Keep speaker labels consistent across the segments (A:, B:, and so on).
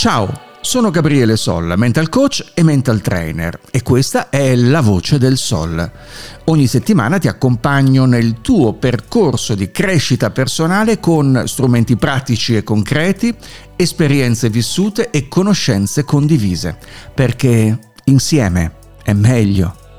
A: Ciao, sono Gabriele Solla, mental coach e mental trainer e questa è La Voce del Sol. Ogni settimana ti accompagno nel tuo percorso di crescita personale con strumenti pratici e concreti, esperienze vissute e conoscenze condivise, perché insieme è meglio.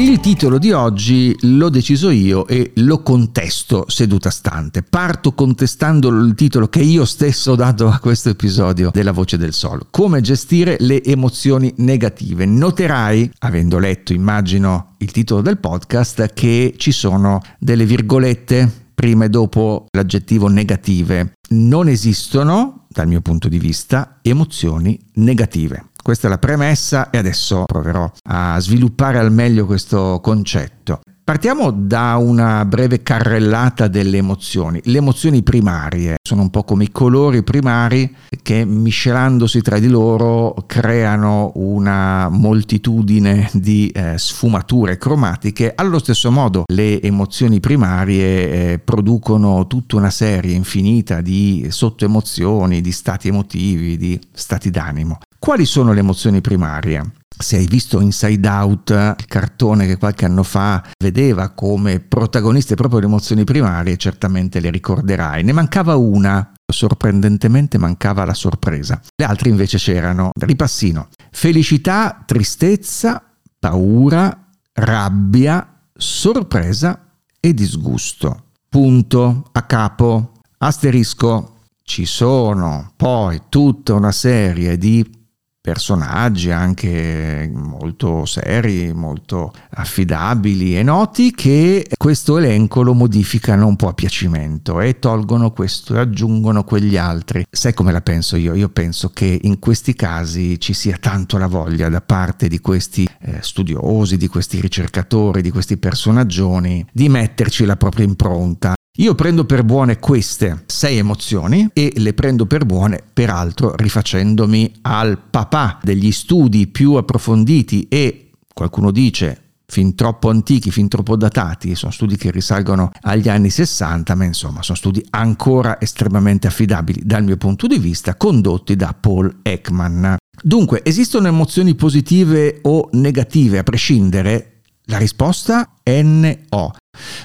A: Il titolo di oggi l'ho deciso io e lo contesto seduta stante. Parto contestando il titolo che io stesso ho dato a questo episodio della Voce del Sol. Come gestire le emozioni negative. Noterai, avendo letto, immagino, il titolo del podcast, che ci sono delle virgolette prima e dopo l'aggettivo negative. Non esistono, dal mio punto di vista, emozioni negative. Questa è la premessa e adesso proverò a sviluppare al meglio questo concetto. Partiamo da una breve carrellata delle emozioni. Le emozioni primarie sono un po' come i colori primari che miscelandosi tra di loro creano una moltitudine di eh, sfumature cromatiche. Allo stesso modo le emozioni primarie eh, producono tutta una serie infinita di sottoemozioni, di stati emotivi, di stati d'animo. Quali sono le emozioni primarie? Se hai visto Inside Out, il cartone che qualche anno fa vedeva come protagoniste proprio le emozioni primarie, certamente le ricorderai. Ne mancava una, sorprendentemente mancava la sorpresa. Le altre invece c'erano. Ripassino. Felicità, tristezza, paura, rabbia, sorpresa e disgusto. Punto a capo. Asterisco. Ci sono poi tutta una serie di personaggi anche molto seri, molto affidabili e noti che questo elenco lo modificano un po' a piacimento e tolgono questo e aggiungono quegli altri. Sai come la penso io? Io penso che in questi casi ci sia tanto la voglia da parte di questi eh, studiosi, di questi ricercatori, di questi personaggioni di metterci la propria impronta io prendo per buone queste sei emozioni e le prendo per buone, peraltro, rifacendomi al papà degli studi più approfonditi e, qualcuno dice, fin troppo antichi, fin troppo datati, sono studi che risalgono agli anni 60, ma insomma sono studi ancora estremamente affidabili dal mio punto di vista, condotti da Paul Ekman. Dunque, esistono emozioni positive o negative a prescindere? La risposta no.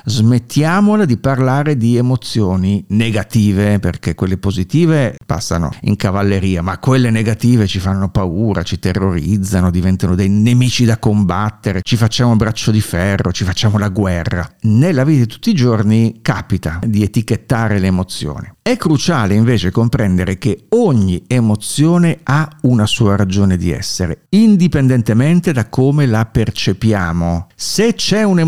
A: Smettiamola di parlare di emozioni negative, perché quelle positive passano in cavalleria, ma quelle negative ci fanno paura, ci terrorizzano, diventano dei nemici da combattere, ci facciamo braccio di ferro, ci facciamo la guerra. Nella vita di tutti i giorni capita di etichettare le emozioni. È cruciale invece comprendere che ogni emozione ha una sua ragione di essere, indipendentemente da come la percepiamo. Se c'è un'emozione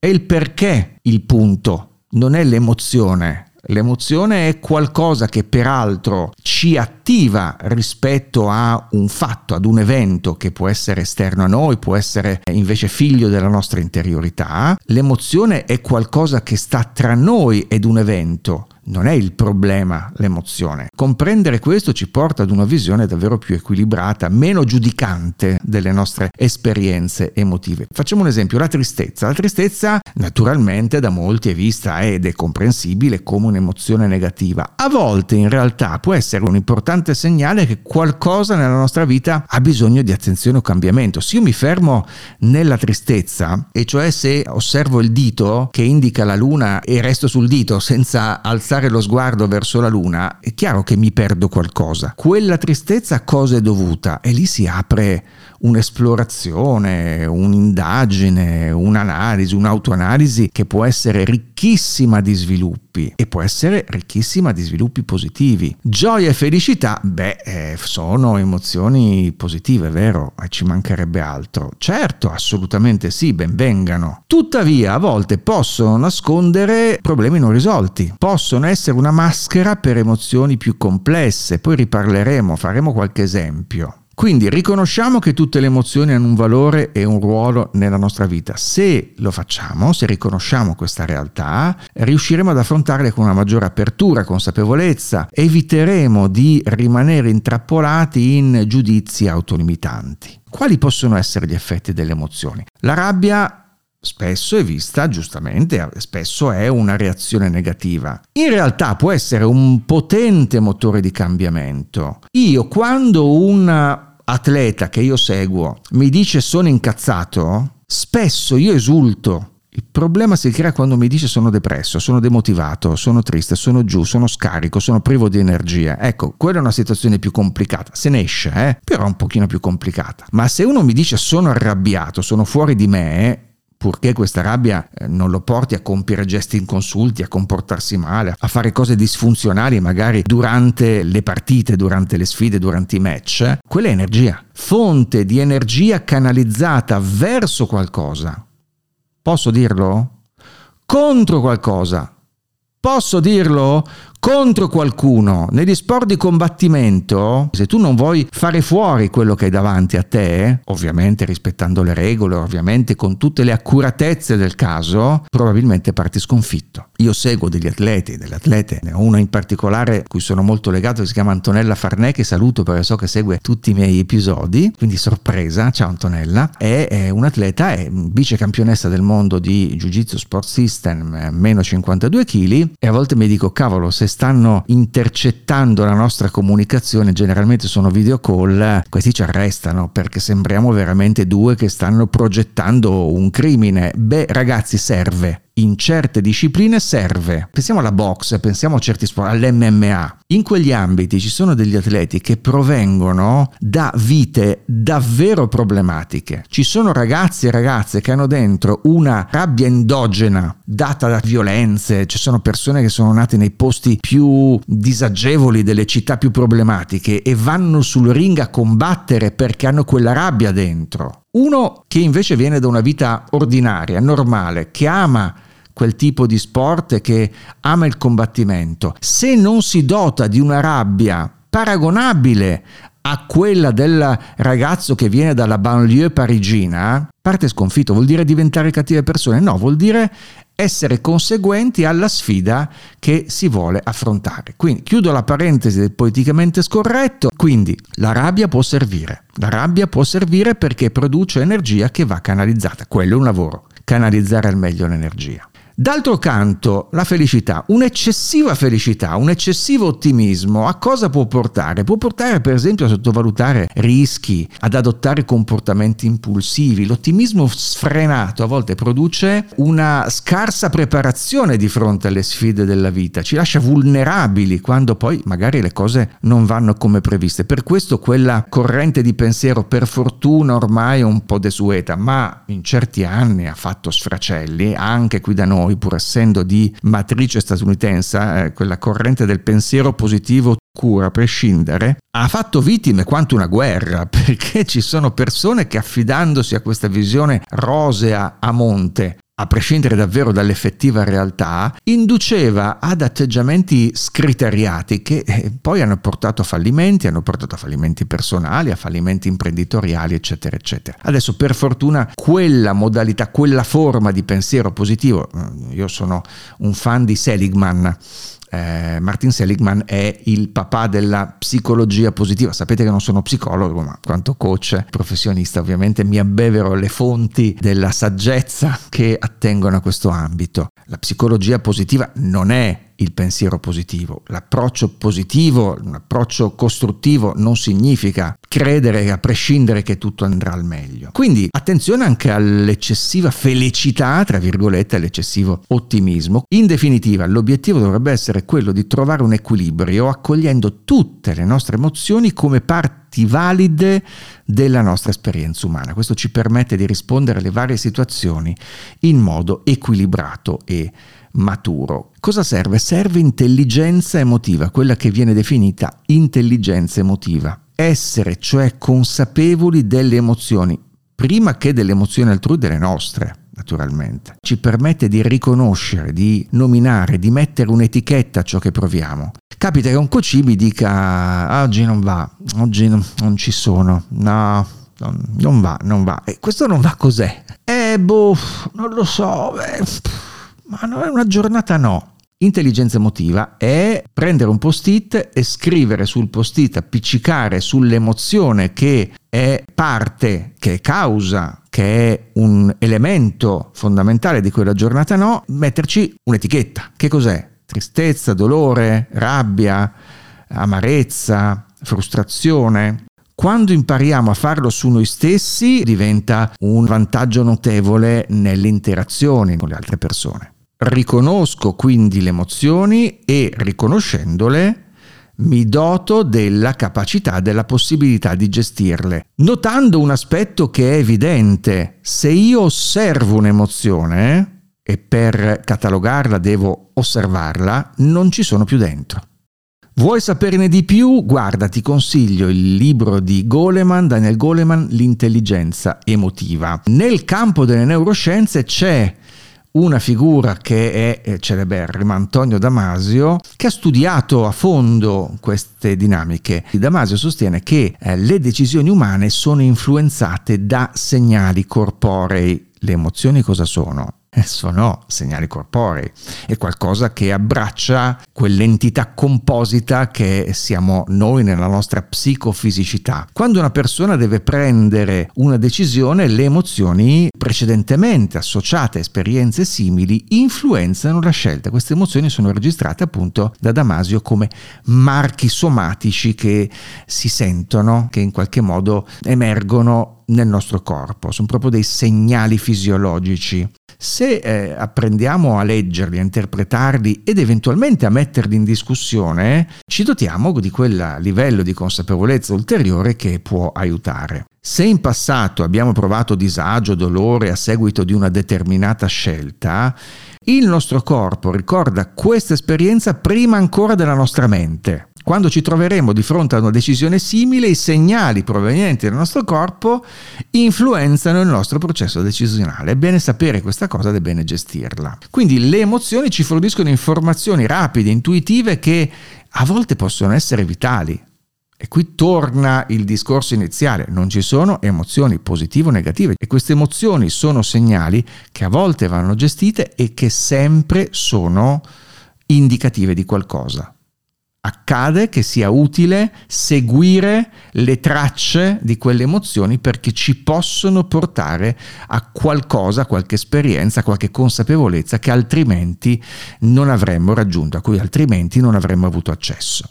A: è il perché il punto, non è l'emozione. L'emozione è qualcosa che peraltro ci attiva rispetto a un fatto, ad un evento che può essere esterno a noi, può essere invece figlio della nostra interiorità. L'emozione è qualcosa che sta tra noi ed un evento non è il problema l'emozione. Comprendere questo ci porta ad una visione davvero più equilibrata, meno giudicante delle nostre esperienze emotive. Facciamo un esempio, la tristezza. La tristezza naturalmente da molti è vista ed è comprensibile come un'emozione negativa. A volte in realtà può essere un importante segnale che qualcosa nella nostra vita ha bisogno di attenzione o cambiamento. Se io mi fermo nella tristezza, e cioè se osservo il dito che indica la luna e resto sul dito senza alzare alzare lo sguardo verso la luna, è chiaro che mi perdo qualcosa. Quella tristezza a cosa è dovuta? E lì si apre un'esplorazione, un'indagine, un'analisi, un'autoanalisi che può essere ricchissima di sviluppi e può essere ricchissima di sviluppi positivi. Gioia e felicità, beh, eh, sono emozioni positive, vero? E ci mancherebbe altro. Certo, assolutamente sì, benvengano. Tuttavia, a volte possono nascondere problemi non risolti, possono essere una maschera per emozioni più complesse, poi riparleremo, faremo qualche esempio. Quindi riconosciamo che tutte le emozioni hanno un valore e un ruolo nella nostra vita. Se lo facciamo, se riconosciamo questa realtà, riusciremo ad affrontarle con una maggiore apertura, consapevolezza, eviteremo di rimanere intrappolati in giudizi autolimitanti. Quali possono essere gli effetti delle emozioni? La rabbia spesso è vista giustamente, spesso è una reazione negativa. In realtà può essere un potente motore di cambiamento. Io quando un atleta che io seguo mi dice sono incazzato, spesso io esulto il problema si crea quando mi dice sono depresso, sono demotivato, sono triste, sono giù, sono scarico, sono privo di energia. Ecco, quella è una situazione più complicata. Se ne esce, eh? però un pochino più complicata. Ma se uno mi dice sono arrabbiato, sono fuori di me, purché questa rabbia eh, non lo porti a compiere gesti inconsulti, a comportarsi male, a fare cose disfunzionali magari durante le partite, durante le sfide, durante i match, quella è energia, fonte di energia canalizzata verso qualcosa Posso dirlo? Contro qualcosa. Posso dirlo? Contro qualcuno negli sport di combattimento, se tu non vuoi fare fuori quello che hai davanti a te, ovviamente rispettando le regole, ovviamente con tutte le accuratezze del caso, probabilmente parti sconfitto. Io seguo degli atleti, delle atlete, ne ho una in particolare a cui sono molto legato che si chiama Antonella Farnè che saluto perché so che segue tutti i miei episodi, quindi sorpresa, ciao Antonella, è, è un'atleta, è vice campionessa del mondo di Jiu Jitsu Sport System, meno 52 kg e a volte mi dico cavolo se stanno intercettando la nostra comunicazione, generalmente sono video call, questi ci arrestano perché sembriamo veramente due che stanno progettando un crimine. Beh, ragazzi, serve in certe discipline serve. Pensiamo alla box, pensiamo a certi sport, all'MMA. In quegli ambiti ci sono degli atleti che provengono da vite davvero problematiche. Ci sono ragazzi e ragazze che hanno dentro una rabbia endogena data da violenze, ci sono persone che sono nate nei posti più disagevoli delle città più problematiche e vanno sul ring a combattere perché hanno quella rabbia dentro. Uno che invece viene da una vita ordinaria, normale, che ama quel tipo di sport e che ama il combattimento, se non si dota di una rabbia paragonabile a quella del ragazzo che viene dalla banlieue parigina, parte sconfitto, vuol dire diventare cattive persone? No, vuol dire essere conseguenti alla sfida che si vuole affrontare. Quindi chiudo la parentesi del politicamente scorretto, quindi la rabbia può servire, la rabbia può servire perché produce energia che va canalizzata, quello è un lavoro, canalizzare al meglio l'energia. D'altro canto, la felicità, un'eccessiva felicità, un eccessivo ottimismo, a cosa può portare? Può portare per esempio a sottovalutare rischi, ad adottare comportamenti impulsivi. L'ottimismo sfrenato a volte produce una scarsa preparazione di fronte alle sfide della vita, ci lascia vulnerabili quando poi magari le cose non vanno come previste. Per questo quella corrente di pensiero per fortuna ormai è un po' desueta, ma in certi anni ha fatto sfracelli, anche qui da noi noi, pur essendo di matrice statunitense, eh, quella corrente del pensiero positivo cura prescindere, ha fatto vittime quanto una guerra, perché ci sono persone che affidandosi a questa visione rosea a monte a prescindere davvero dall'effettiva realtà, induceva ad atteggiamenti scriteriati che eh, poi hanno portato a fallimenti, hanno portato a fallimenti personali, a fallimenti imprenditoriali, eccetera, eccetera. Adesso per fortuna quella modalità, quella forma di pensiero positivo, eh, io sono un fan di Seligman, eh, Martin Seligman è il papà della psicologia positiva. Sapete che non sono psicologo, ma quanto coach professionista ovviamente mi abbevero le fonti della saggezza che attengono a questo ambito. La psicologia positiva non è il pensiero positivo. L'approccio positivo, un approccio costruttivo non significa credere a prescindere che tutto andrà al meglio. Quindi attenzione anche all'eccessiva felicità, tra virgolette, all'eccessivo ottimismo. In definitiva, l'obiettivo dovrebbe essere quello di trovare un equilibrio accogliendo tutte le nostre emozioni come parti valide della nostra esperienza umana. Questo ci permette di rispondere alle varie situazioni in modo equilibrato e maturo. Cosa serve? Serve intelligenza emotiva, quella che viene definita intelligenza emotiva. Essere cioè consapevoli delle emozioni, prima che delle emozioni altrui, delle nostre naturalmente. Ci permette di riconoscere, di nominare, di mettere un'etichetta a ciò che proviamo. Capita che un coach mi dica oggi non va, oggi non, non ci sono, no, non, non, va, non va. E questo non va cos'è? Eh, boh, non lo so, beh, ma non è una giornata no. Intelligenza emotiva è prendere un post-it e scrivere sul post-it, appiccicare sull'emozione che è parte, che è causa che è un elemento fondamentale di quella giornata no, metterci un'etichetta. Che cos'è? Tristezza, dolore, rabbia, amarezza, frustrazione. Quando impariamo a farlo su noi stessi diventa un vantaggio notevole nelle interazioni con le altre persone. Riconosco quindi le emozioni e riconoscendole mi doto della capacità, della possibilità di gestirle. Notando un aspetto che è evidente, se io osservo un'emozione e per catalogarla devo osservarla, non ci sono più dentro. Vuoi saperne di più? Guarda, ti consiglio il libro di Goleman, Daniel Goleman, L'intelligenza emotiva. Nel campo delle neuroscienze c'è una figura che è celeberrima, Antonio Damasio, che ha studiato a fondo queste dinamiche. Damasio sostiene che eh, le decisioni umane sono influenzate da segnali corporei. Le emozioni cosa sono? Sono segnali corporei, è qualcosa che abbraccia quell'entità composita che siamo noi nella nostra psicofisicità. Quando una persona deve prendere una decisione, le emozioni precedentemente associate a esperienze simili influenzano la scelta. Queste emozioni sono registrate appunto da Damasio come marchi somatici che si sentono, che in qualche modo emergono nel nostro corpo, sono proprio dei segnali fisiologici. Se eh, apprendiamo a leggerli, a interpretarli ed eventualmente a metterli in discussione, ci dotiamo di quel livello di consapevolezza ulteriore che può aiutare. Se in passato abbiamo provato disagio, dolore a seguito di una determinata scelta, il nostro corpo ricorda questa esperienza prima ancora della nostra mente. Quando ci troveremo di fronte a una decisione simile, i segnali provenienti dal nostro corpo influenzano il nostro processo decisionale. È bene sapere questa cosa ed è bene gestirla. Quindi le emozioni ci forniscono informazioni rapide, intuitive che a volte possono essere vitali. E qui torna il discorso iniziale, non ci sono emozioni positive o negative e queste emozioni sono segnali che a volte vanno gestite e che sempre sono indicative di qualcosa accade che sia utile seguire le tracce di quelle emozioni perché ci possono portare a qualcosa, qualche esperienza, qualche consapevolezza che altrimenti non avremmo raggiunto, a cui altrimenti non avremmo avuto accesso.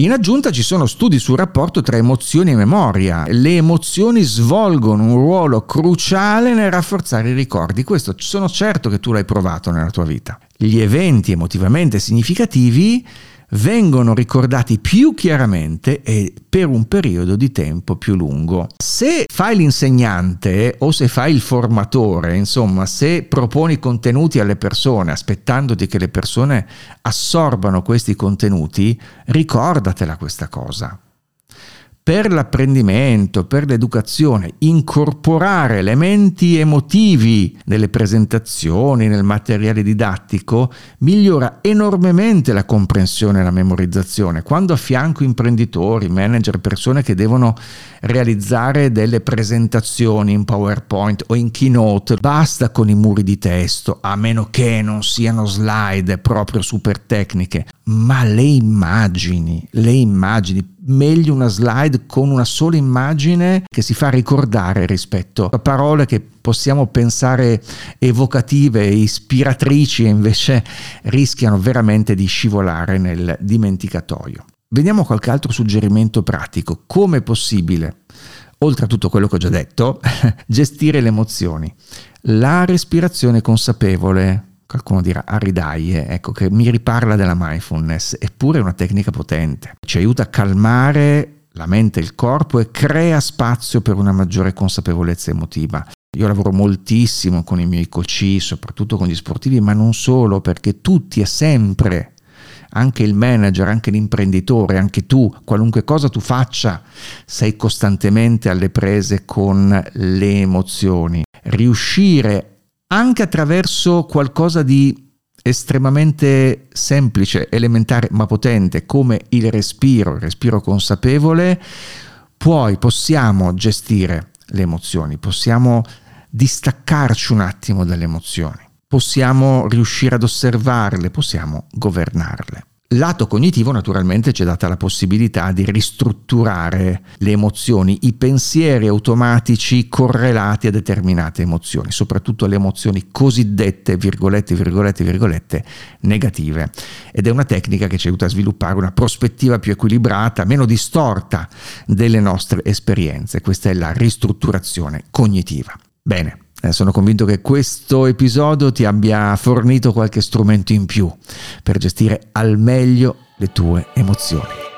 A: In aggiunta ci sono studi sul rapporto tra emozioni e memoria. Le emozioni svolgono un ruolo cruciale nel rafforzare i ricordi. Questo sono certo che tu l'hai provato nella tua vita. Gli eventi emotivamente significativi vengono ricordati più chiaramente e per un periodo di tempo più lungo. Se fai l'insegnante o se fai il formatore, insomma, se proponi contenuti alle persone aspettandoti che le persone assorbano questi contenuti, ricordatela questa cosa per l'apprendimento, per l'educazione, incorporare elementi emotivi nelle presentazioni, nel materiale didattico, migliora enormemente la comprensione e la memorizzazione. Quando affianco imprenditori, manager, persone che devono realizzare delle presentazioni in PowerPoint o in Keynote, basta con i muri di testo, a meno che non siano slide proprio super tecniche, ma le immagini, le immagini, meglio una slide con una sola immagine che si fa ricordare rispetto a parole che possiamo pensare evocative, ispiratrici e invece rischiano veramente di scivolare nel dimenticatoio. Vediamo qualche altro suggerimento pratico. Come è possibile, oltre a tutto quello che ho già detto, gestire le emozioni? La respirazione consapevole, qualcuno dirà a ridaie, ecco che mi riparla della mindfulness, eppure è una tecnica potente, ci aiuta a calmare la mente e il corpo e crea spazio per una maggiore consapevolezza emotiva. Io lavoro moltissimo con i miei coach, soprattutto con gli sportivi, ma non solo, perché tutti e sempre anche il manager, anche l'imprenditore, anche tu, qualunque cosa tu faccia, sei costantemente alle prese con le emozioni. Riuscire anche attraverso qualcosa di estremamente semplice, elementare ma potente come il respiro, il respiro consapevole, poi possiamo gestire le emozioni, possiamo distaccarci un attimo dalle emozioni, possiamo riuscire ad osservarle, possiamo governarle. Lato cognitivo naturalmente ci è data la possibilità di ristrutturare le emozioni, i pensieri automatici correlati a determinate emozioni, soprattutto le emozioni cosiddette, virgolette, virgolette, virgolette, negative. Ed è una tecnica che ci aiuta a sviluppare una prospettiva più equilibrata, meno distorta delle nostre esperienze. Questa è la ristrutturazione cognitiva. Bene, eh, sono convinto che questo episodio ti abbia fornito qualche strumento in più per gestire al meglio le tue emozioni.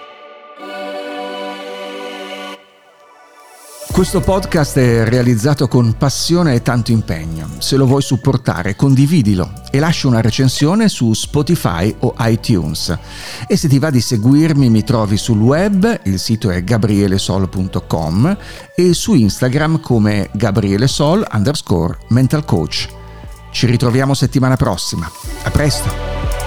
A: Questo podcast è realizzato con passione e tanto impegno. Se lo vuoi supportare, condividilo e lascia una recensione su Spotify o iTunes. E se ti va di seguirmi, mi trovi sul web, il sito è gabrielesol.com e su Instagram come gabrielesol underscore mental coach. Ci ritroviamo settimana prossima. A presto!